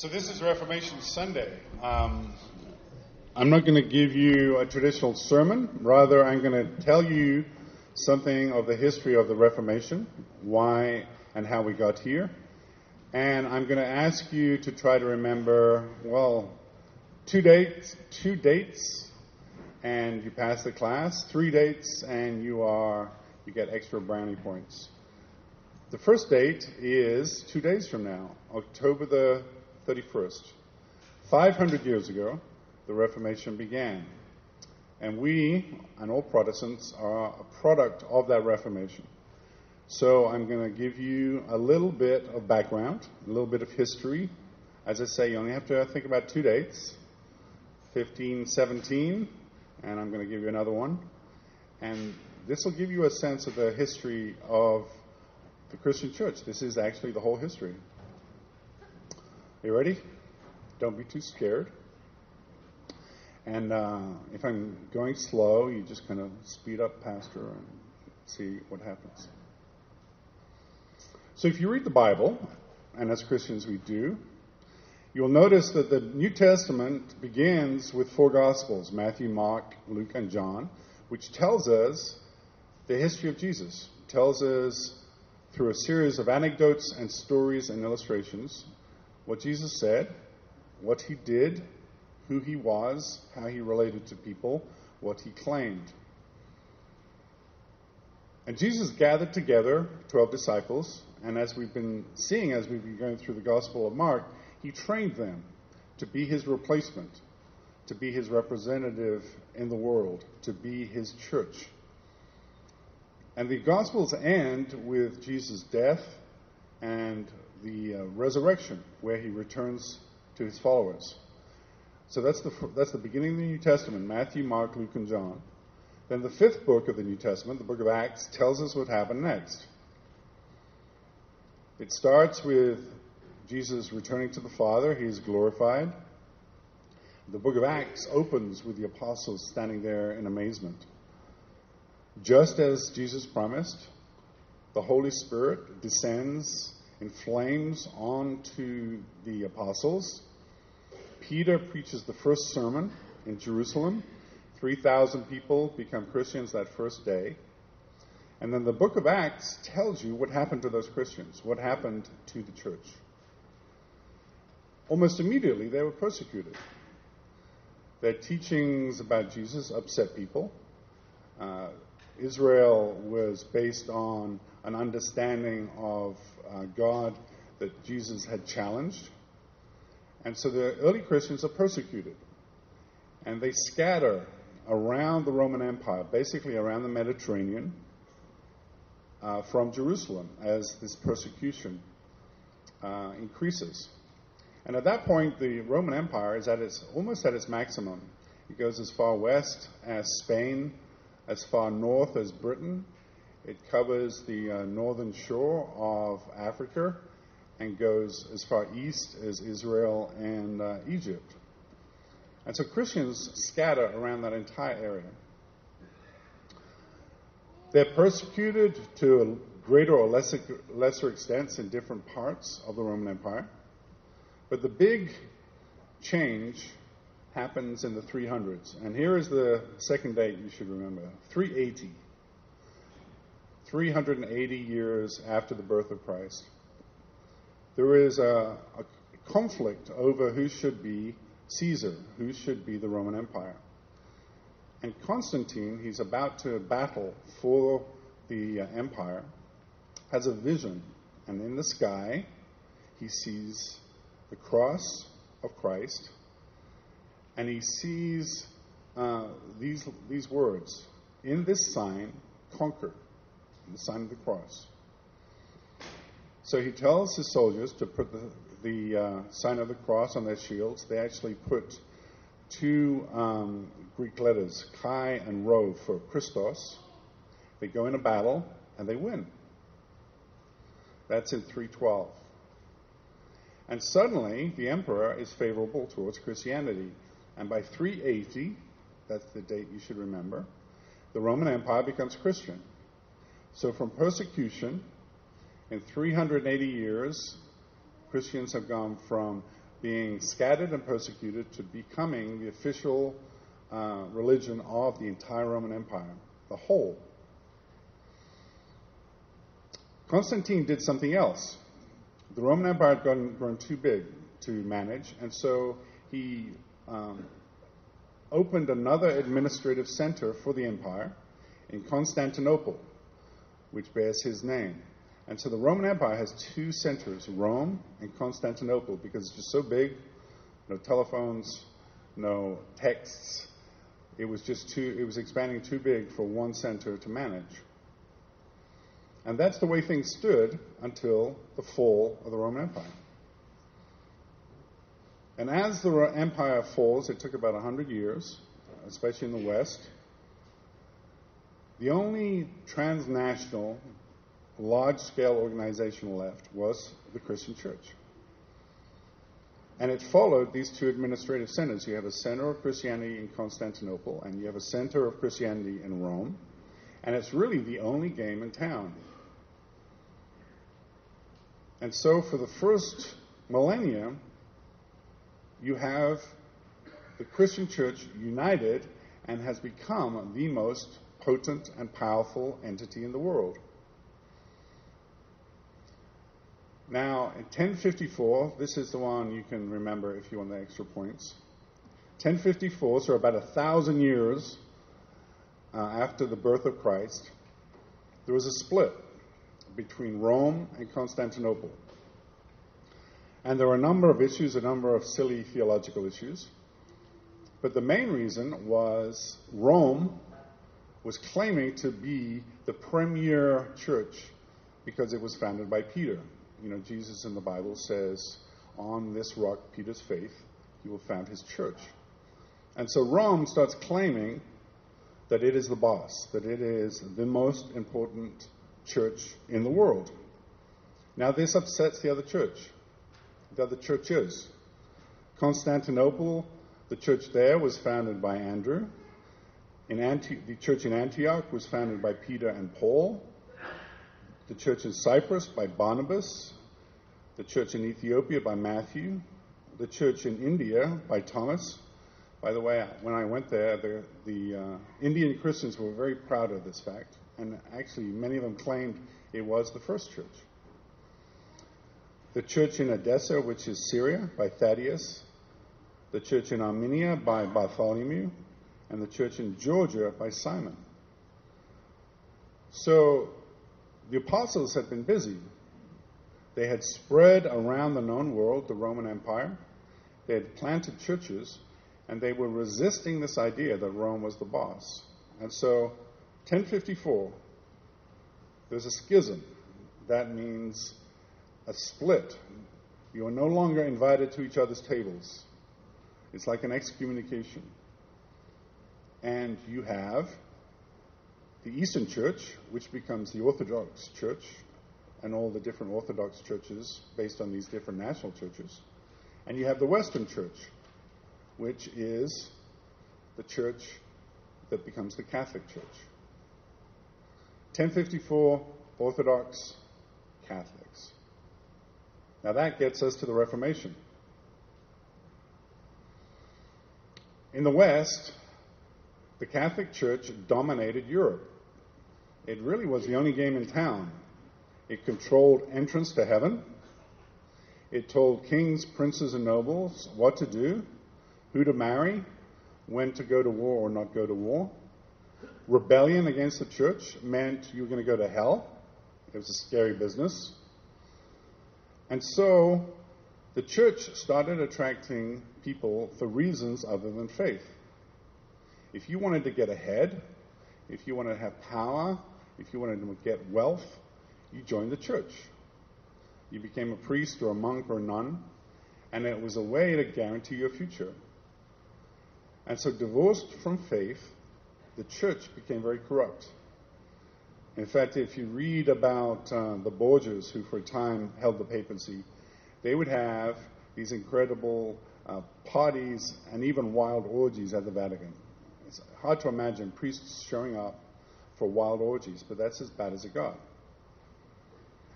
So this is Reformation Sunday. Um, I'm not going to give you a traditional sermon. Rather, I'm going to tell you something of the history of the Reformation, why and how we got here. And I'm going to ask you to try to remember, well, two dates, two dates, and you pass the class. Three dates, and you are you get extra brownie points. The first date is two days from now, October the 31st. 500 years ago, the Reformation began. And we, and all Protestants, are a product of that Reformation. So I'm going to give you a little bit of background, a little bit of history. As I say, you only have to think about two dates 15, 17, and I'm going to give you another one. And this will give you a sense of the history of the Christian church. This is actually the whole history. You ready? Don't be too scared. And uh, if I'm going slow, you just kind of speed up, Pastor, and see what happens. So if you read the Bible, and as Christians we do, you'll notice that the New Testament begins with four Gospels Matthew, Mark, Luke, and John, which tells us the history of Jesus, it tells us through a series of anecdotes and stories and illustrations what Jesus said, what he did, who he was, how he related to people, what he claimed. And Jesus gathered together 12 disciples, and as we've been seeing as we've been going through the Gospel of Mark, he trained them to be his replacement, to be his representative in the world, to be his church. And the Gospels end with Jesus' death and the uh, resurrection, where he returns to his followers. So that's the, that's the beginning of the New Testament Matthew, Mark, Luke, and John. Then the fifth book of the New Testament, the book of Acts, tells us what happened next. It starts with Jesus returning to the Father, he is glorified. The book of Acts opens with the apostles standing there in amazement. Just as Jesus promised, the Holy Spirit descends in flames onto the apostles. Peter preaches the first sermon in Jerusalem. 3,000 people become Christians that first day. And then the book of Acts tells you what happened to those Christians, what happened to the church. Almost immediately, they were persecuted. Their teachings about Jesus upset people. Uh, Israel was based on an understanding of uh, God that Jesus had challenged. And so the early Christians are persecuted. And they scatter around the Roman Empire, basically around the Mediterranean, uh, from Jerusalem as this persecution uh, increases. And at that point, the Roman Empire is at its almost at its maximum. It goes as far west as Spain, as far north as Britain. It covers the uh, northern shore of Africa and goes as far east as Israel and uh, Egypt. And so Christians scatter around that entire area. They're persecuted to a greater or lesser, lesser extents in different parts of the Roman Empire. But the big change happens in the 300s. And here is the second date you should remember 380. 380 years after the birth of Christ. There is a, a conflict over who should be Caesar, who should be the Roman Empire. And Constantine, he's about to battle for the uh, empire, has a vision. And in the sky, he sees the cross of Christ and he sees uh, these, these words In this sign, conquer, the sign of the cross. So he tells his soldiers to put the, the uh, sign of the cross on their shields. They actually put two um, Greek letters, chi and rho, for Christos. They go in a battle and they win. That's in 312. And suddenly, the emperor is favorable towards Christianity. And by 380, that's the date you should remember, the Roman Empire becomes Christian. So from persecution, in 380 years, Christians have gone from being scattered and persecuted to becoming the official uh, religion of the entire Roman Empire, the whole. Constantine did something else. The Roman Empire had gotten, grown too big to manage, and so he um, opened another administrative center for the empire in Constantinople, which bears his name. And so the Roman Empire has two centers, Rome and Constantinople, because it's just so big no telephones, no texts. It was just too, it was expanding too big for one center to manage. And that's the way things stood until the fall of the Roman Empire. And as the empire falls, it took about 100 years, especially in the West. The only transnational, large scale organization left was the Christian church. And it followed these two administrative centers. You have a center of Christianity in Constantinople, and you have a center of Christianity in Rome. And it's really the only game in town. And so, for the first millennia, you have the Christian church united and has become the most potent and powerful entity in the world. Now, in 1054, this is the one you can remember if you want the extra points. 1054, so about a thousand years uh, after the birth of Christ, there was a split between Rome and Constantinople. And there were a number of issues, a number of silly theological issues. But the main reason was Rome was claiming to be the premier church because it was founded by Peter. You know, Jesus in the Bible says, On this rock, Peter's faith, he will found his church. And so Rome starts claiming that it is the boss, that it is the most important church in the world. Now, this upsets the other church, the other churches. Constantinople, the church there was founded by Andrew. The church in Antioch was founded by Peter and Paul. The church in Cyprus by Barnabas. The church in Ethiopia by Matthew. The church in India by Thomas. By the way, when I went there, the, the uh, Indian Christians were very proud of this fact and actually many of them claimed it was the first church. The church in Edessa, which is Syria, by Thaddeus, the church in Armenia by Bartholomew, and the church in Georgia by Simon. So the apostles had been busy. They had spread around the known world, the Roman Empire. They had planted churches, and they were resisting this idea that Rome was the boss. And so 1054, there's a schism. That means a split. You are no longer invited to each other's tables. It's like an excommunication. And you have the Eastern Church, which becomes the Orthodox Church, and all the different Orthodox churches based on these different national churches. And you have the Western Church, which is the church that becomes the Catholic Church. 1054 Orthodox Catholics. Now that gets us to the Reformation. In the West, the Catholic Church dominated Europe. It really was the only game in town. It controlled entrance to heaven. It told kings, princes, and nobles what to do, who to marry, when to go to war or not go to war. Rebellion against the church meant you were going to go to hell. It was a scary business. And so the church started attracting people for reasons other than faith. If you wanted to get ahead, if you wanted to have power, if you wanted to get wealth, you joined the church. You became a priest or a monk or a nun, and it was a way to guarantee your future. And so, divorced from faith, the church became very corrupt. In fact, if you read about uh, the Borgias, who for a time held the papacy, they would have these incredible uh, parties and even wild orgies at the Vatican. It's hard to imagine priests showing up for wild orgies, but that's as bad as it got.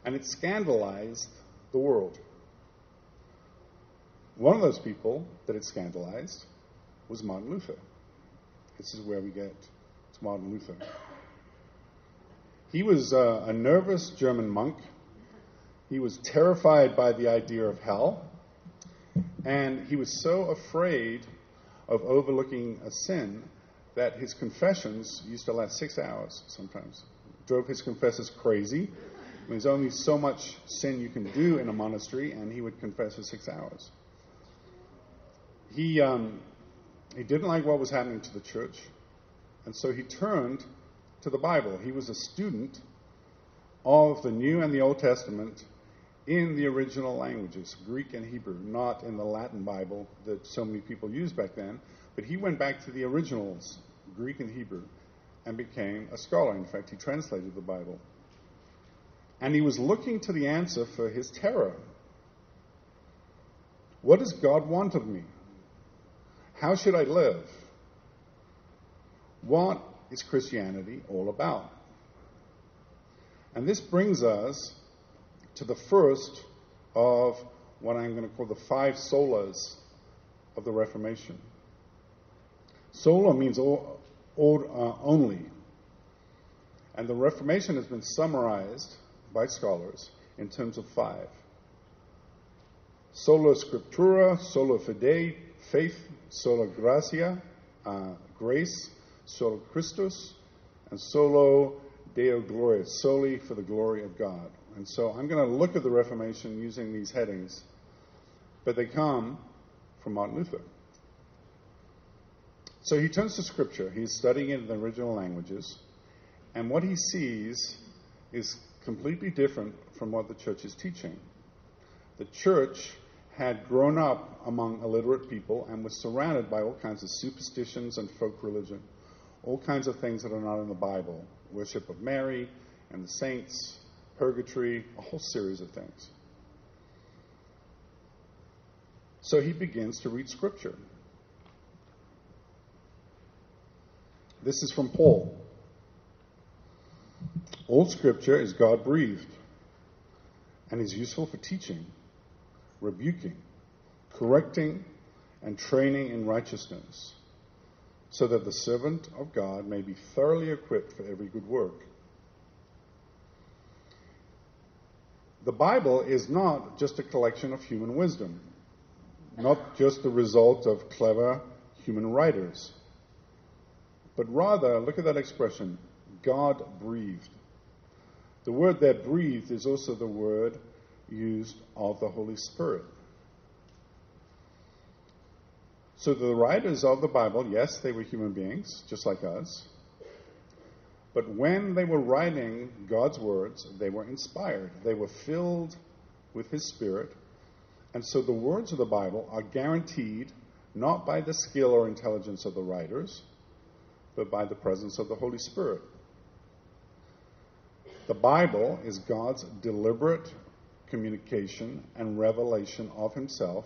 And it scandalized the world. One of those people that it scandalized was Martin Luther. This is where we get to Martin Luther. He was uh, a nervous German monk. He was terrified by the idea of hell. And he was so afraid of overlooking a sin that his confessions used to last six hours sometimes. Drove his confessors crazy. There's only so much sin you can do in a monastery, and he would confess for six hours. He, um, he didn't like what was happening to the church, and so he turned to the Bible. He was a student of the New and the Old Testament in the original languages, Greek and Hebrew, not in the Latin Bible that so many people used back then. But he went back to the originals, Greek and Hebrew, and became a scholar. In fact, he translated the Bible. And he was looking to the answer for his terror. What does God want of me? How should I live? What is Christianity all about? And this brings us to the first of what I'm going to call the five solas of the Reformation. Sola means uh, only. And the Reformation has been summarized by scholars in terms of five sola scriptura, sola fide, faith, sola gratia, uh, grace, sola Christus, and soli Deo Gloria, solely for the glory of God. And so I'm going to look at the Reformation using these headings, but they come from Martin Luther. So he turns to Scripture. He's studying it in the original languages, and what he sees is completely different from what the church is teaching. The church had grown up among illiterate people and was surrounded by all kinds of superstitions and folk religion, all kinds of things that are not in the Bible worship of Mary and the saints, purgatory, a whole series of things. So he begins to read Scripture. This is from Paul. All Scripture is God breathed and is useful for teaching, rebuking, correcting, and training in righteousness, so that the servant of God may be thoroughly equipped for every good work. The Bible is not just a collection of human wisdom, not just the result of clever human writers, but rather, look at that expression, God breathed. The word that breathed is also the word used of the Holy Spirit. So the writers of the Bible, yes, they were human beings, just like us. But when they were writing God's words, they were inspired. They were filled with His Spirit. And so the words of the Bible are guaranteed not by the skill or intelligence of the writers, but by the presence of the Holy Spirit. The Bible is God's deliberate communication and revelation of Himself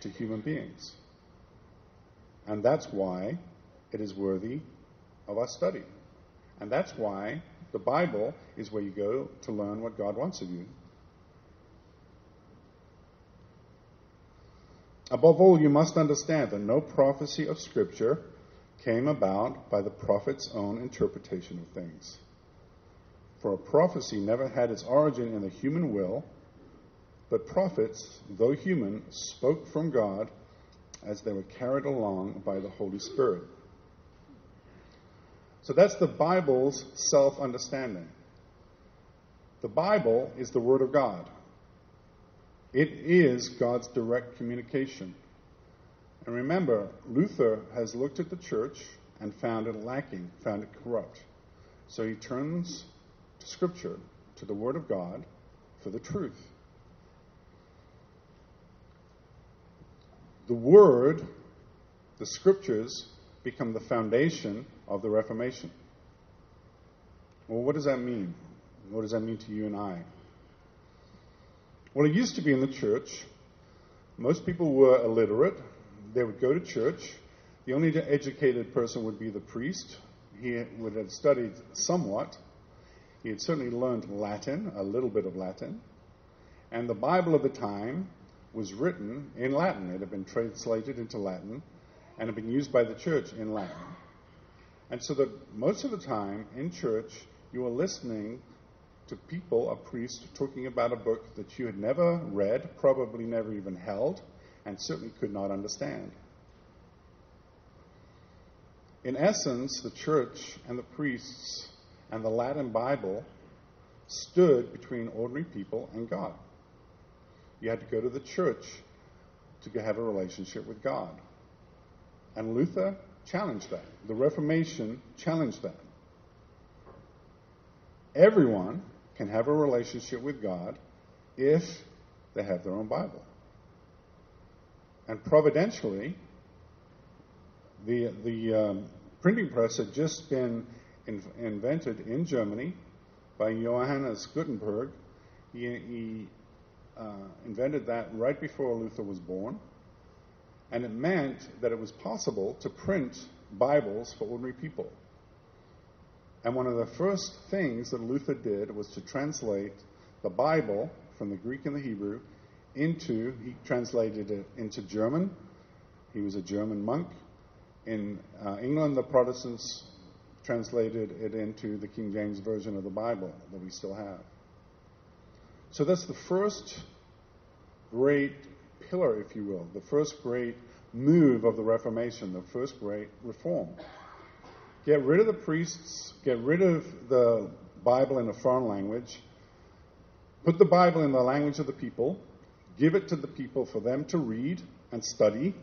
to human beings. And that's why it is worthy of our study. And that's why the Bible is where you go to learn what God wants of you. Above all, you must understand that no prophecy of Scripture came about by the prophet's own interpretation of things. For a prophecy never had its origin in the human will, but prophets, though human, spoke from God as they were carried along by the Holy Spirit. So that's the Bible's self understanding. The Bible is the Word of God, it is God's direct communication. And remember, Luther has looked at the church and found it lacking, found it corrupt. So he turns to Scripture, to the Word of God, for the truth. The Word, the Scriptures, become the foundation of the Reformation. Well, what does that mean? What does that mean to you and I? Well, it used to be in the church, most people were illiterate. They would go to church. The only educated person would be the priest. He would have studied somewhat. He had certainly learned Latin, a little bit of Latin. And the Bible of the time was written in Latin. It had been translated into Latin and had been used by the church in Latin. And so that most of the time in church, you were listening to people, a priest, talking about a book that you had never read, probably never even held, and certainly could not understand. In essence, the church and the priests and the Latin Bible stood between ordinary people and God. You had to go to the church to have a relationship with God. And Luther challenged that. The Reformation challenged that. Everyone can have a relationship with God if they have their own Bible. And providentially, the, the um, printing press had just been in, invented in Germany by Johannes Gutenberg. He, he uh, invented that right before Luther was born. And it meant that it was possible to print Bibles for ordinary people. And one of the first things that Luther did was to translate the Bible from the Greek and the Hebrew into, he translated it into German. He was a German monk. In uh, England, the Protestants translated it into the King James Version of the Bible that we still have. So that's the first great pillar, if you will, the first great move of the Reformation, the first great reform. Get rid of the priests, get rid of the Bible in a foreign language, put the Bible in the language of the people, give it to the people for them to read and study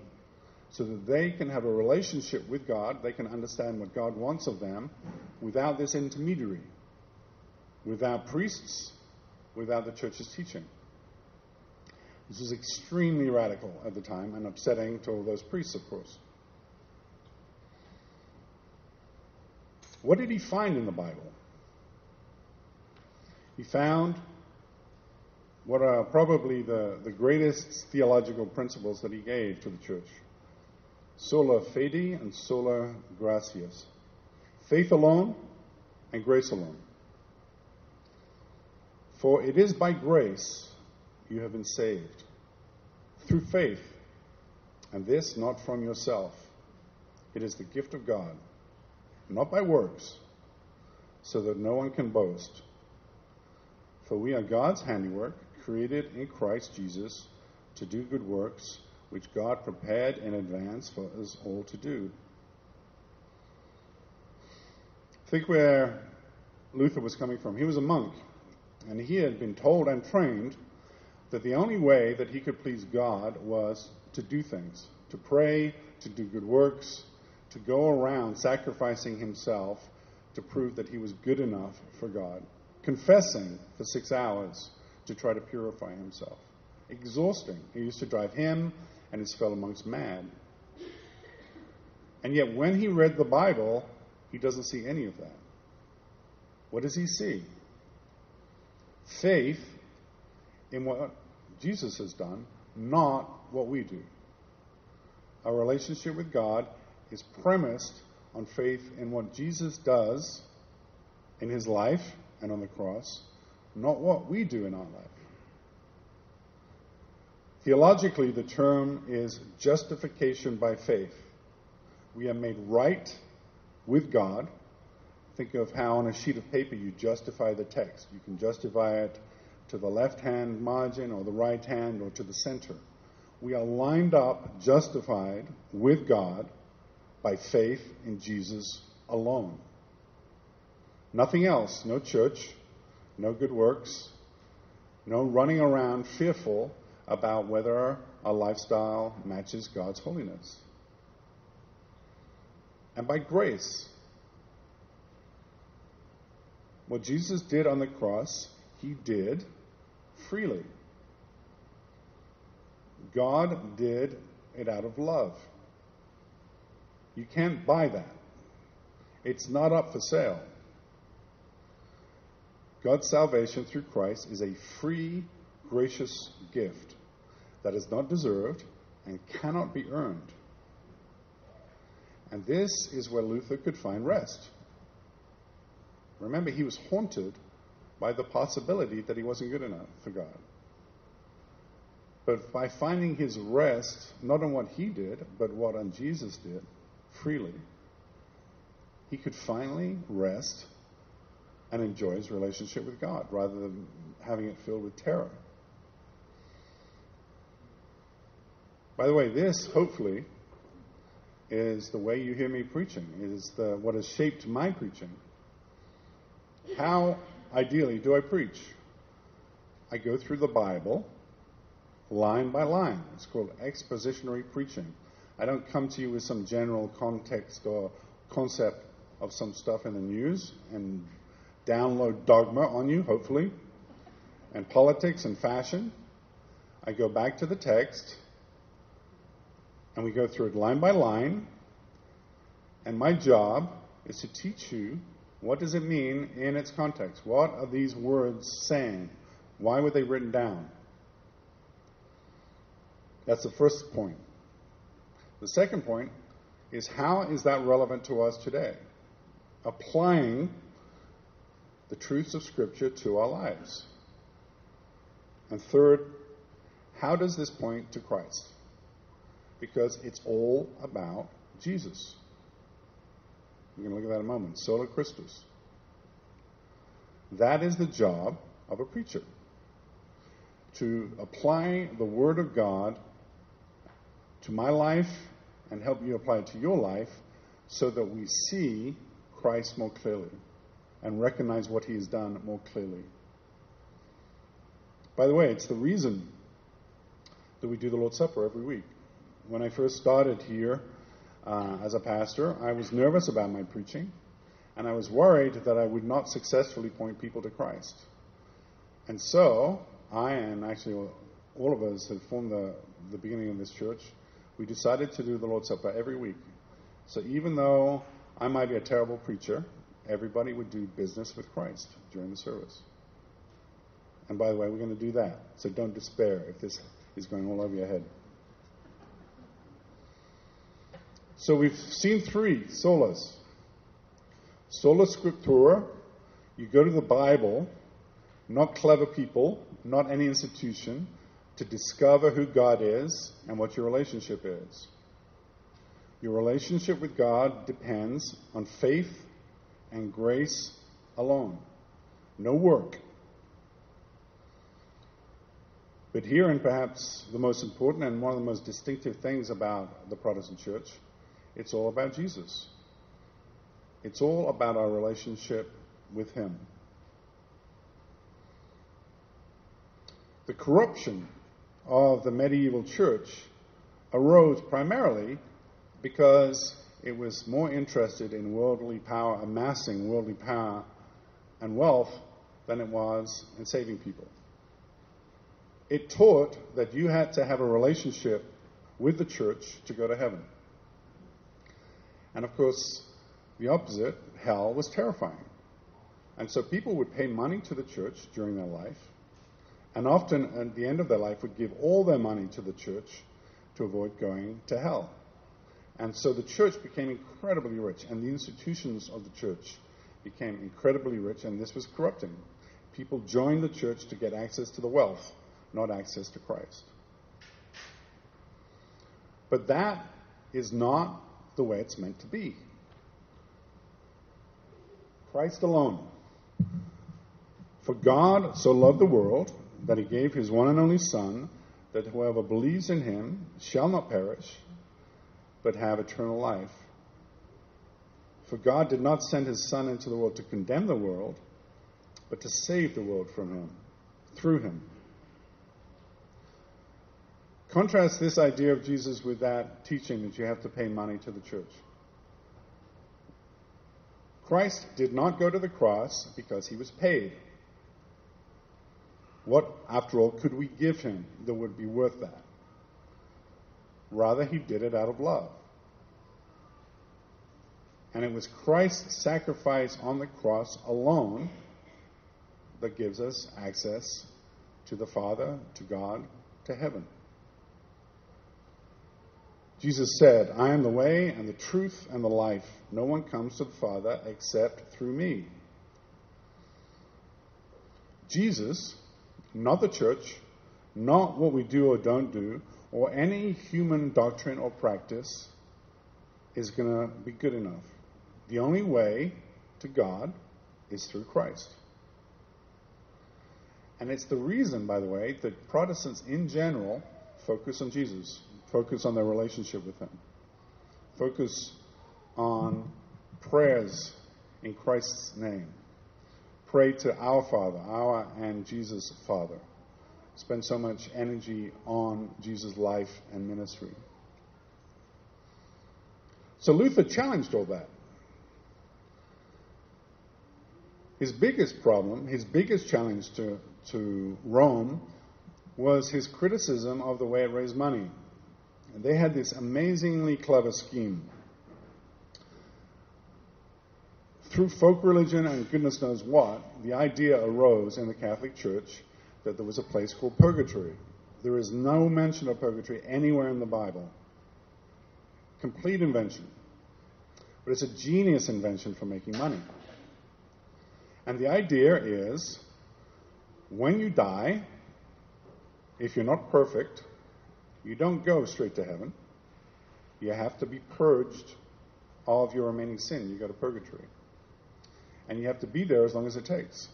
so that they can have a relationship with God, they can understand what God wants of them without this intermediary, without priests, without the church's teaching. This was extremely radical at the time and upsetting to all those priests, of course. What did he find in the Bible? He found what are probably the, the greatest theological principles that he gave to the church sola fide and sola gratias. Faith alone and grace alone. For it is by grace you have been saved, through faith, and this not from yourself. It is the gift of God not by works, so that no one can boast. For we are God's handiwork, created in Christ Jesus to do good works, which God prepared in advance for us all to do. Think where Luther was coming from. He was a monk, and he had been told and trained that the only way that he could please God was to do things, to pray, to do good works, to go around sacrificing himself to prove that he was good enough for God, confessing for six hours to try to purify himself. Exhausting. It used to drive him and his fellow monks mad. And yet, when he read the Bible, he doesn't see any of that. What does he see? Faith in what Jesus has done, not what we do. Our relationship with God is premised on faith in what Jesus does in his life and on the cross, not what we do in our life. Theologically, the term is justification by faith. We are made right with God. Think of how on a sheet of paper you justify the text. You can justify it to the left hand margin or the right hand or to the center. We are lined up, justified with God by faith in Jesus alone. Nothing else, no church, no good works, no running around fearful about whether our lifestyle matches God's holiness. And by grace, what Jesus did on the cross, he did freely. God did it out of love. You can't buy that. It's not up for sale. God's salvation through Christ is a free, gracious gift that is not deserved and cannot be earned. And this is where Luther could find rest. Remember, he was haunted by the possibility that he wasn't good enough for God. But by finding his rest, not on what he did, but what on Jesus did, freely, he could finally rest and enjoy his relationship with God rather than having it filled with terror. By the way, this hopefully is the way you hear me preaching, is the, what has shaped my preaching. How ideally do I preach? I go through the Bible line by line. It's called expositionary preaching. I don't come to you with some general context or concept of some stuff in the news and download dogma on you, hopefully, and politics and fashion. I go back to the text and we go through it line by line. And my job is to teach you what does it mean in its context? What are these words saying? Why were they written down? That's the first point. The second point is how is that relevant to us today? Applying the truths of Scripture to our lives. And third, how does this point to Christ? Because it's all about Jesus. We're going to look at that in a moment. Sola Christus. That is the job of a preacher to apply the Word of God to my life and help you apply it to your life so that we see Christ more clearly and recognize what he has done more clearly. By the way, it's the reason that we do the Lord's Supper every week. When I first started here uh, as a pastor, I was nervous about my preaching, and I was worried that I would not successfully point people to Christ. And so, I and actually all of us had formed the, the beginning of this church, we decided to do the Lord's Supper every week. So even though I might be a terrible preacher, everybody would do business with Christ during the service. And by the way, we're going to do that. So don't despair if this is going all over your head. So we've seen three solas. Sola Scriptura, you go to the Bible, not clever people, not any institution, to discover who God is and what your relationship is. Your relationship with God depends on faith and grace alone, no work. But here, and perhaps the most important and one of the most distinctive things about the Protestant church, it's all about Jesus. It's all about our relationship with Him. The corruption of the medieval church arose primarily because it was more interested in worldly power, amassing worldly power and wealth, than it was in saving people. It taught that you had to have a relationship with the church to go to heaven. And of course, the opposite, hell, was terrifying. And so people would pay money to the church during their life, and often at the end of their life would give all their money to the church to avoid going to hell. And so the church became incredibly rich, and the institutions of the church became incredibly rich, and this was corrupting. People joined the church to get access to the wealth, not access to Christ. But that is not the way it's meant to be. Christ alone. For God so loved the world that he gave his one and only Son, that whoever believes in him shall not perish, but have eternal life. For God did not send his Son into the world to condemn the world, but to save the world from him, through him. Contrast this idea of Jesus with that teaching that you have to pay money to the church. Christ did not go to the cross because he was paid. What, after all, could we give him that would be worth that? Rather, he did it out of love. And it was Christ's sacrifice on the cross alone that gives us access to the Father, to God, to heaven. Jesus said, I am the way and the truth and the life. No one comes to the Father except through me. Jesus, not the church, not what we do or don't do, or any human doctrine or practice is going to be good enough. The only way to God is through Christ. And it's the reason, by the way, that Protestants in general focus on Jesus, focus on their relationship with Him, focus on prayers in Christ's name. Pray to our Father, our and Jesus' Father. Spend so much energy on Jesus' life and ministry. So Luther challenged all that. His biggest problem, his biggest challenge to, to Rome was his criticism of the way it raised money. And they had this amazingly clever scheme. Through folk religion and goodness knows what, the idea arose in the Catholic Church that there was a place called purgatory. There is no mention of purgatory anywhere in the Bible. Complete invention. But it's a genius invention for making money. And the idea is when you die, if you're not perfect, you don't go straight to heaven. You have to be purged of your remaining sin. You go to purgatory. And you have to be there as long as it takes.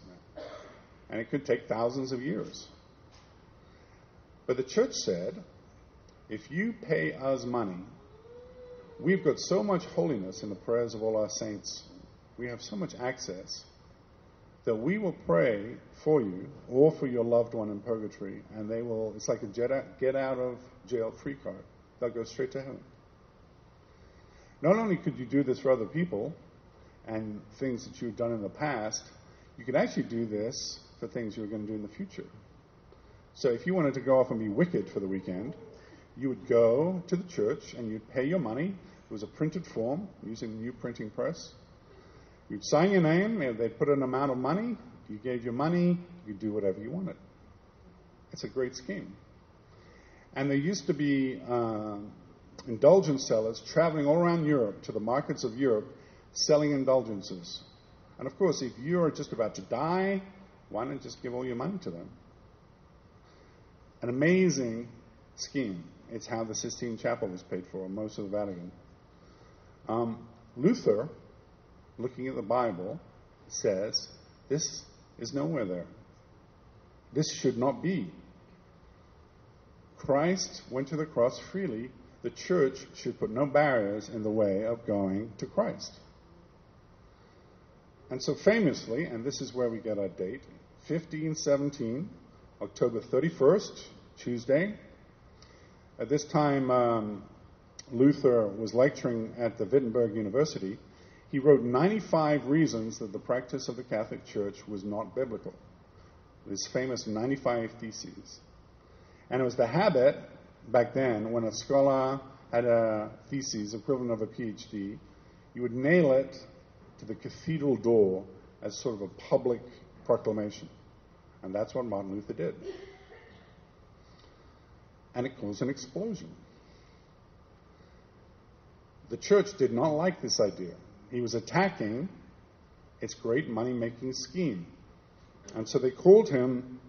And it could take thousands of years. But the church said if you pay us money, we've got so much holiness in the prayers of all our saints, we have so much access that we will pray for you or for your loved one in purgatory, and they will, it's like a get out of jail free card. They'll go straight to heaven. Not only could you do this for other people and things that you've done in the past, you could actually do this for things you were going to do in the future. So if you wanted to go off and be wicked for the weekend, you would go to the church and you'd pay your money. It was a printed form using the new printing press. You'd sign your name, they'd put an amount of money, you gave your money, you do whatever you wanted. It's a great scheme. And there used to be uh, indulgence sellers traveling all around Europe to the markets of Europe selling indulgences. And of course, if you're just about to die, why not just give all your money to them? An amazing scheme. It's how the Sistine Chapel was paid for, most of the Vatican. Um, Luther looking at the Bible, says this is nowhere there. This should not be. Christ went to the cross freely. The church should put no barriers in the way of going to Christ. And so, famously, and this is where we get our date 1517, October 31st, Tuesday. At this time, um, Luther was lecturing at the Wittenberg University he wrote 95 reasons that the practice of the Catholic Church was not biblical. His famous 95 Theses. And it was the habit back then when a scholar had a thesis equivalent of a PhD, you would nail it to the cathedral door as sort of a public proclamation. And that's what Martin Luther did. And it caused an explosion. The church did not like this idea. He was attacking its great money making scheme. And so they called him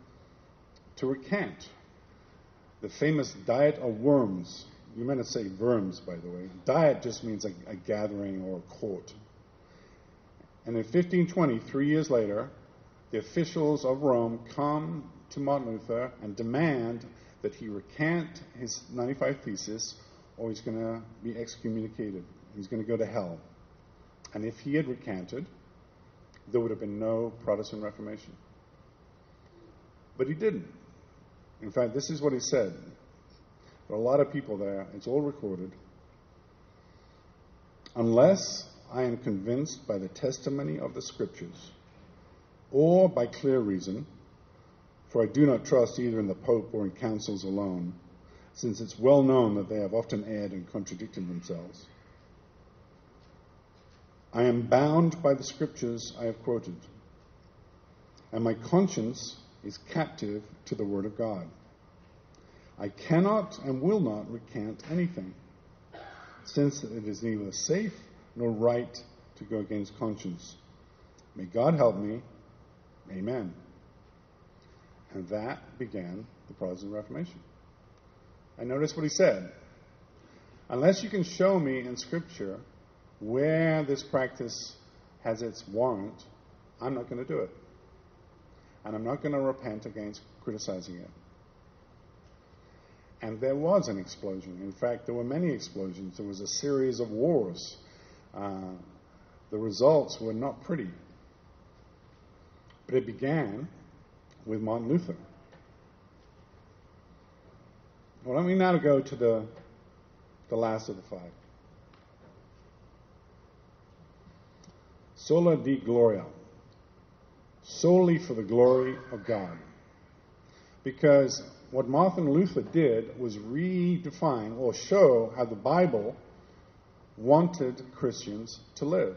to recant the famous diet of worms. You meant to say worms, by the way. Diet just means a, a gathering or a court. And in 1520, three years later, the officials of Rome come to Martin Luther and demand that he recant his 95 Thesis or he's going to be excommunicated. He's going to go to hell. And if he had recanted, there would have been no Protestant Reformation. But he didn't. In fact, this is what he said. There are a lot of people there, it's all recorded. Unless I am convinced by the testimony of the Scriptures, or by clear reason, for I do not trust either in the Pope or in councils alone, since it's well known that they have often erred and contradicted themselves. I am bound by the scriptures I have quoted, and my conscience is captive to the Word of God. I cannot and will not recant anything, since it is neither safe nor right to go against conscience. May God help me. Amen. And that began the Protestant Reformation. And notice what he said. Unless you can show me in Scripture where this practice has its warrant, I'm not going to do it. And I'm not going to repent against criticizing it. And there was an explosion. In fact, there were many explosions. There was a series of wars. Uh, the results were not pretty. But it began with Martin Luther. Well, let me now go to the, the last of the five. Soli Deo Gloria. Solely for the glory of God. Because what Martin Luther did was redefine or show how the Bible wanted Christians to live.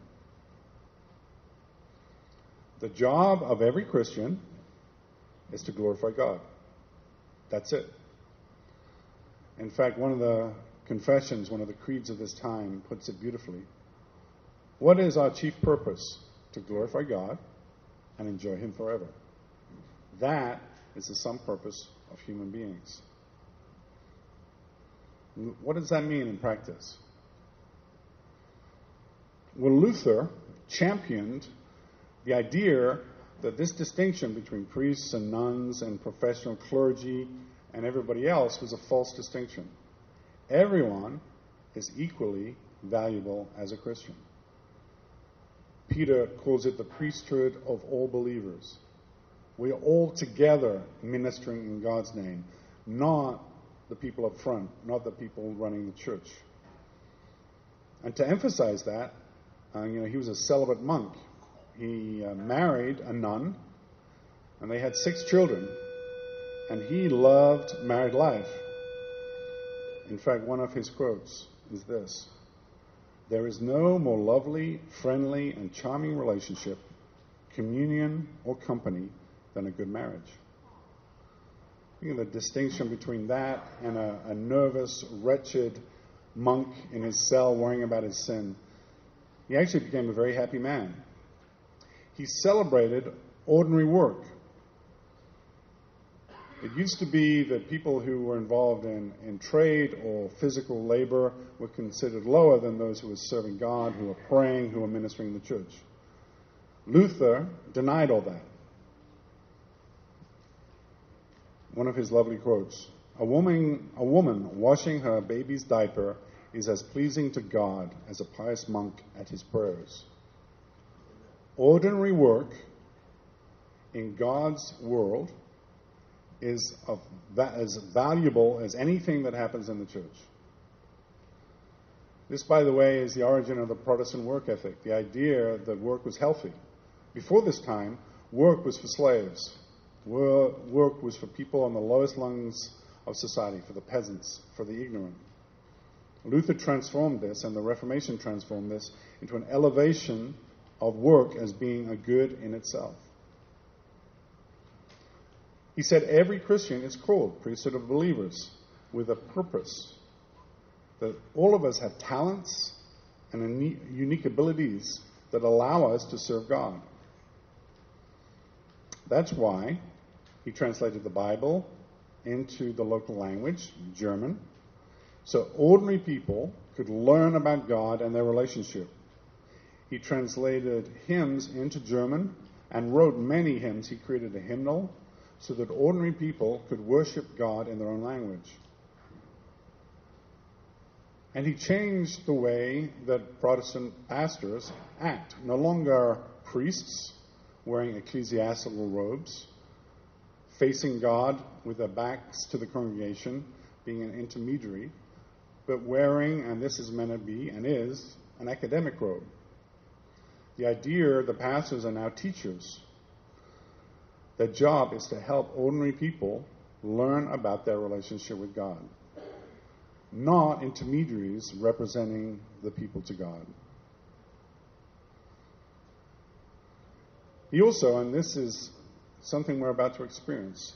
The job of every Christian is to glorify God. That's it. In fact, one of the confessions, one of the creeds of this time, puts it beautifully. What is our chief purpose? To glorify God and enjoy Him forever. That is the sum purpose of human beings. What does that mean in practice? Well, Luther championed the idea that this distinction between priests and nuns and professional clergy and everybody else was a false distinction. Everyone is equally valuable as a Christian. Peter calls it the priesthood of all believers. We are all together ministering in God's name, not the people up front, not the people running the church. And to emphasize that, uh, you know, he was a celibate monk. He uh, married a nun, and they had six children, and he loved married life. In fact, one of his quotes is this There is no more lovely, friendly, and charming relationship, communion, or company than a good marriage. You know, the distinction between that and a, a nervous, wretched monk in his cell worrying about his sin he actually became a very happy man. He celebrated ordinary work. It used to be that people who were involved in, in trade or physical labor were considered lower than those who were serving God, who were praying, who were ministering in the church. Luther denied all that. One of his lovely quotes A woman, a woman washing her baby's diaper is as pleasing to God as a pious monk at his prayers. Ordinary work in God's world is of, as valuable as anything that happens in the church. This, by the way, is the origin of the Protestant work ethic, the idea that work was healthy. Before this time, work was for slaves. Work was for people on the lowest rungs of society, for the peasants, for the ignorant. Luther transformed this, and the Reformation transformed this, into an elevation of work as being a good in itself. He said every Christian is called priesthood of believers with a purpose. That all of us have talents and unique abilities that allow us to serve God. That's why he translated the Bible into the local language, German, so ordinary people could learn about God and their relationship. He translated hymns into German and wrote many hymns. He created a hymnal so that ordinary people could worship God in their own language. And he changed the way that Protestant pastors act. No longer priests wearing ecclesiastical robes, facing God with their backs to the congregation, being an intermediary but wearing, and this is meant to be and is, an academic robe. The idea the pastors are now teachers. Their job is to help ordinary people learn about their relationship with God, not intermediaries representing the people to God. He also, and this is something we're about to experience,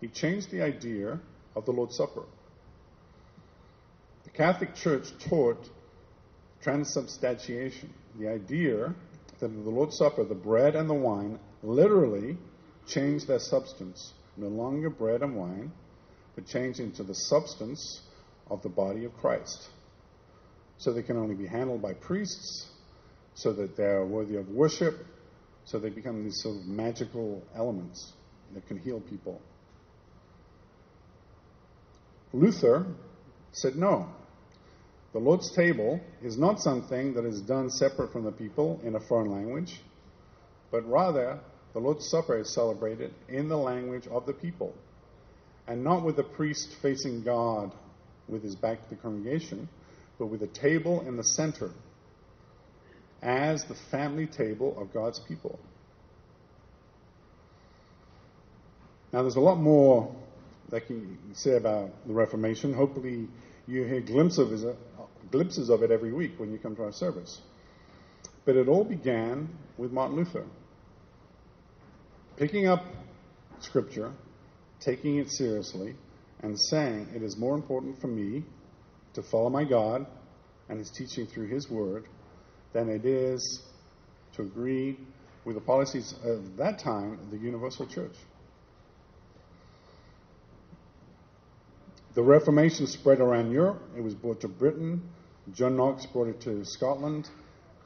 he changed the idea of the Lord's Supper. The Catholic Church taught transubstantiation, the idea that the Lord's Supper, the bread and the wine literally change their substance. No longer bread and wine, but change into the substance of the body of Christ. So they can only be handled by priests, so that they're worthy of worship, so they become these sort of magical elements that can heal people. Luther said no. The Lord's table is not something that is done separate from the people in a foreign language, but rather the Lord's Supper is celebrated in the language of the people, and not with the priest facing God with his back to the congregation, but with a table in the center as the family table of God's people. Now, there's a lot more that can say about the Reformation. Hopefully, you hear glimpses of, it, glimpses of it every week when you come to our service. But it all began with Martin Luther picking up Scripture, taking it seriously, and saying, It is more important for me to follow my God and His teaching through His Word than it is to agree with the policies of that time of the Universal Church. The Reformation spread around Europe. It was brought to Britain. John Knox brought it to Scotland,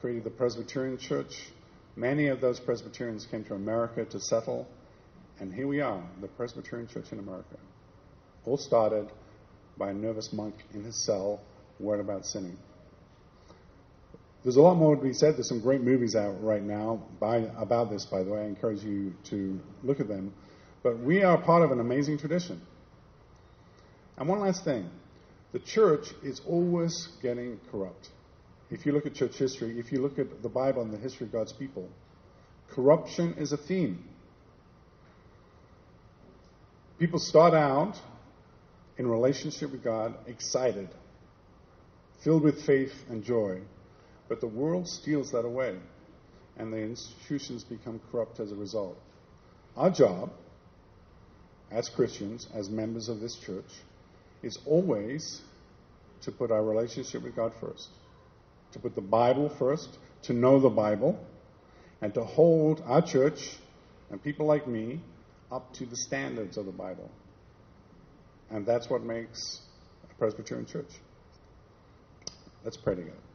created the Presbyterian Church. Many of those Presbyterians came to America to settle, and here we are, the Presbyterian Church in America. All started by a nervous monk in his cell, worried about sinning. There's a lot more to be said. There's some great movies out right now by, about this, by the way. I encourage you to look at them. But we are part of an amazing tradition. And one last thing the church is always getting corrupt. If you look at church history, if you look at the Bible and the history of God's people, corruption is a theme. People start out in relationship with God excited, filled with faith and joy. But the world steals that away, and the institutions become corrupt as a result. Our job, as Christians, as members of this church, is always to put our relationship with God first, to put the Bible first, to know the Bible, and to hold our church and people like me up to the standards of the Bible. And that's what makes a Presbyterian church. Let's pray together.